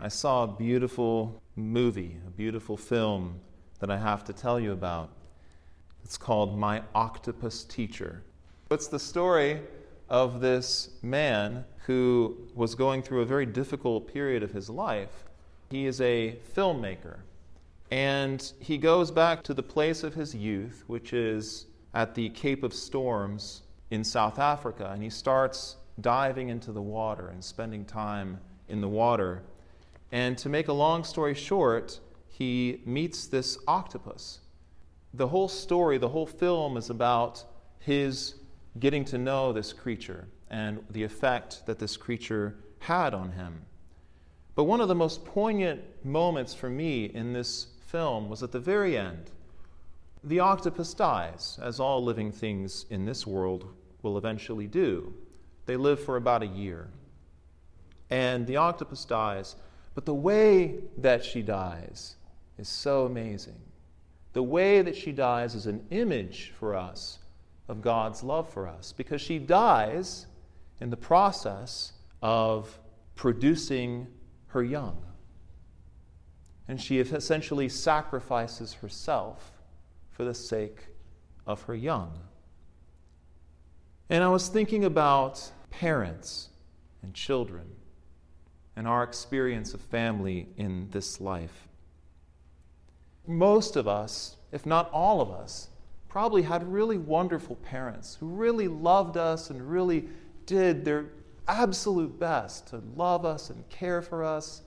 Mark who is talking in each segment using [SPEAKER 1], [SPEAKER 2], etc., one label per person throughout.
[SPEAKER 1] I saw a beautiful movie, a beautiful film that I have to tell you about. It's called My Octopus Teacher. It's the story of this man who was going through a very difficult period of his life. He is a filmmaker, and he goes back to the place of his youth, which is at the Cape of Storms in South Africa, and he starts diving into the water and spending time in the water. And to make a long story short, he meets this octopus. The whole story, the whole film is about his getting to know this creature and the effect that this creature had on him. But one of the most poignant moments for me in this film was at the very end. The octopus dies, as all living things in this world will eventually do. They live for about a year. And the octopus dies, but the way that she dies is so amazing. The way that she dies is an image for us of God's love for us because she dies in the process of producing her young. And she essentially sacrifices herself for the sake of her young. And I was thinking about parents and children and our experience of family in this life. Most of us, if not all of us, probably had really wonderful parents who really loved us and really did their absolute best to love us and care for us.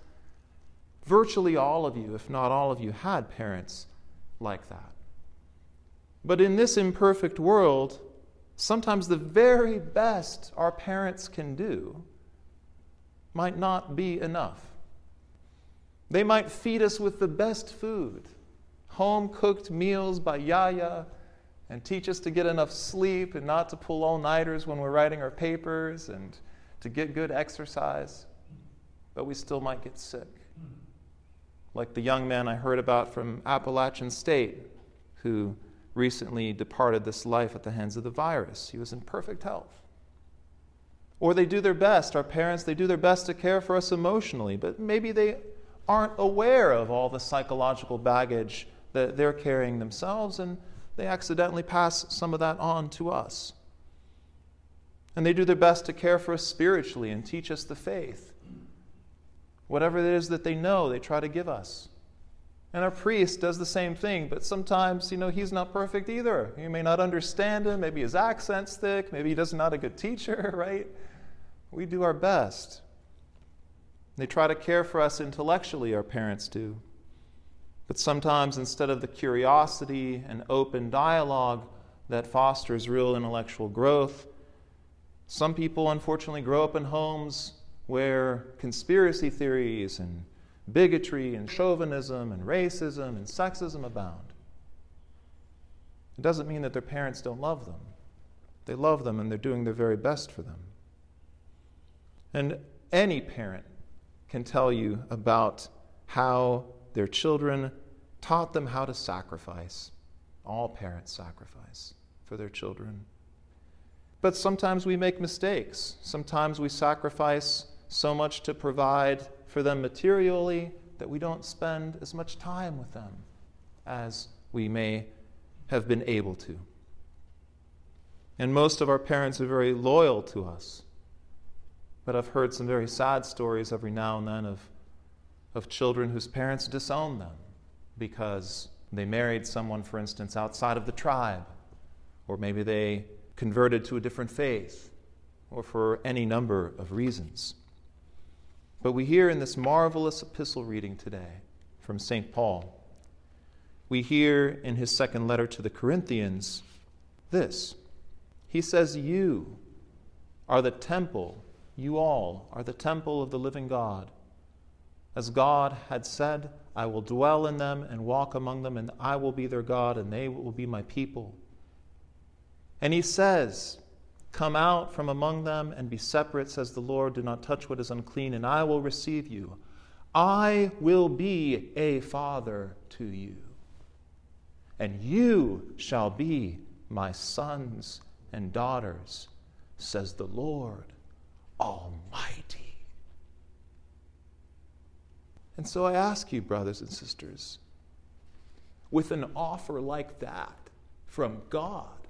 [SPEAKER 1] Virtually all of you, if not all of you, had parents like that. But in this imperfect world, sometimes the very best our parents can do might not be enough. They might feed us with the best food, home cooked meals by Yaya and teach us to get enough sleep and not to pull all nighters when we're writing our papers and to get good exercise, but we still might get sick. Like the young man I heard about from Appalachian State who recently departed this life at the hands of the virus. He was in perfect health. Or they do their best, our parents, they do their best to care for us emotionally, but maybe they aren't aware of all the psychological baggage that they're carrying themselves and they accidentally pass some of that on to us. And they do their best to care for us spiritually and teach us the faith. Whatever it is that they know, they try to give us. And our priest does the same thing, but sometimes, you know, he's not perfect either. You may not understand him. Maybe his accent's thick. Maybe he doesn't not a good teacher, right? We do our best. They try to care for us intellectually, our parents do. But sometimes, instead of the curiosity and open dialogue that fosters real intellectual growth, some people unfortunately grow up in homes where conspiracy theories and bigotry and chauvinism and racism and sexism abound. It doesn't mean that their parents don't love them. They love them and they're doing their very best for them. And any parent can tell you about how their children taught them how to sacrifice. All parents sacrifice for their children. But sometimes we make mistakes. Sometimes we sacrifice so much to provide for them materially that we don't spend as much time with them as we may have been able to. And most of our parents are very loyal to us. But I've heard some very sad stories every now and then of, of children whose parents disown them because they married someone, for instance, outside of the tribe, or maybe they converted to a different faith, or for any number of reasons. But we hear in this marvelous epistle reading today from St. Paul, we hear in his second letter to the Corinthians this. He says, You are the temple, you all are the temple of the living God. As God had said, I will dwell in them and walk among them, and I will be their God, and they will be my people. And he says, Come out from among them and be separate, says the Lord. Do not touch what is unclean, and I will receive you. I will be a father to you, and you shall be my sons and daughters, says the Lord Almighty. And so I ask you, brothers and sisters, with an offer like that from God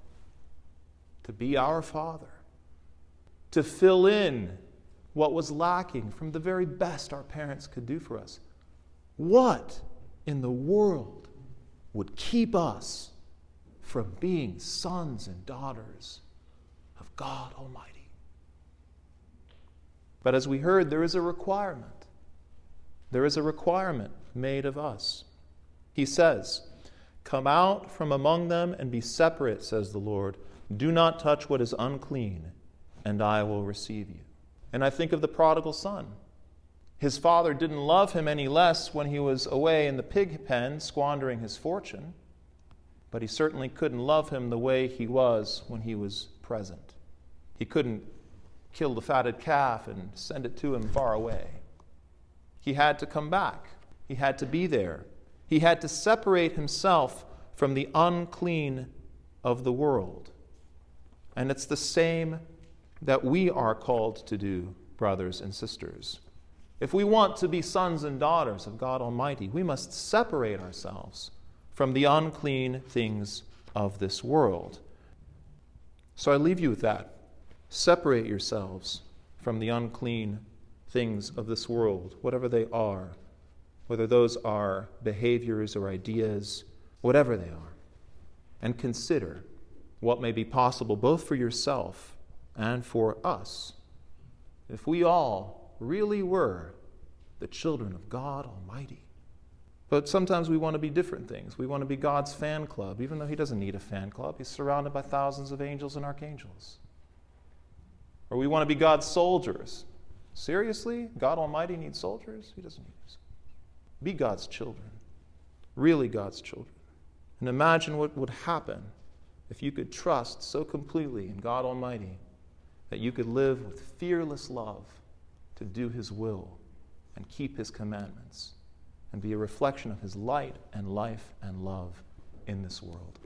[SPEAKER 1] to be our Father, to fill in what was lacking from the very best our parents could do for us, what in the world would keep us from being sons and daughters of God Almighty? But as we heard, there is a requirement. There is a requirement made of us. He says, Come out from among them and be separate, says the Lord. Do not touch what is unclean, and I will receive you. And I think of the prodigal son. His father didn't love him any less when he was away in the pig pen squandering his fortune, but he certainly couldn't love him the way he was when he was present. He couldn't kill the fatted calf and send it to him far away. He had to come back, he had to be there. He had to separate himself from the unclean of the world. And it's the same that we are called to do, brothers and sisters. If we want to be sons and daughters of God Almighty, we must separate ourselves from the unclean things of this world. So I leave you with that. Separate yourselves from the unclean things of this world, whatever they are whether those are behaviors or ideas, whatever they are, and consider what may be possible both for yourself and for us if we all really were the children of God Almighty. But sometimes we want to be different things. We want to be God's fan club, even though He doesn't need a fan club. He's surrounded by thousands of angels and archangels. Or we want to be God's soldiers. Seriously? God Almighty needs soldiers? He doesn't need us. Be God's children, really God's children. And imagine what would happen if you could trust so completely in God Almighty that you could live with fearless love to do His will and keep His commandments and be a reflection of His light and life and love in this world.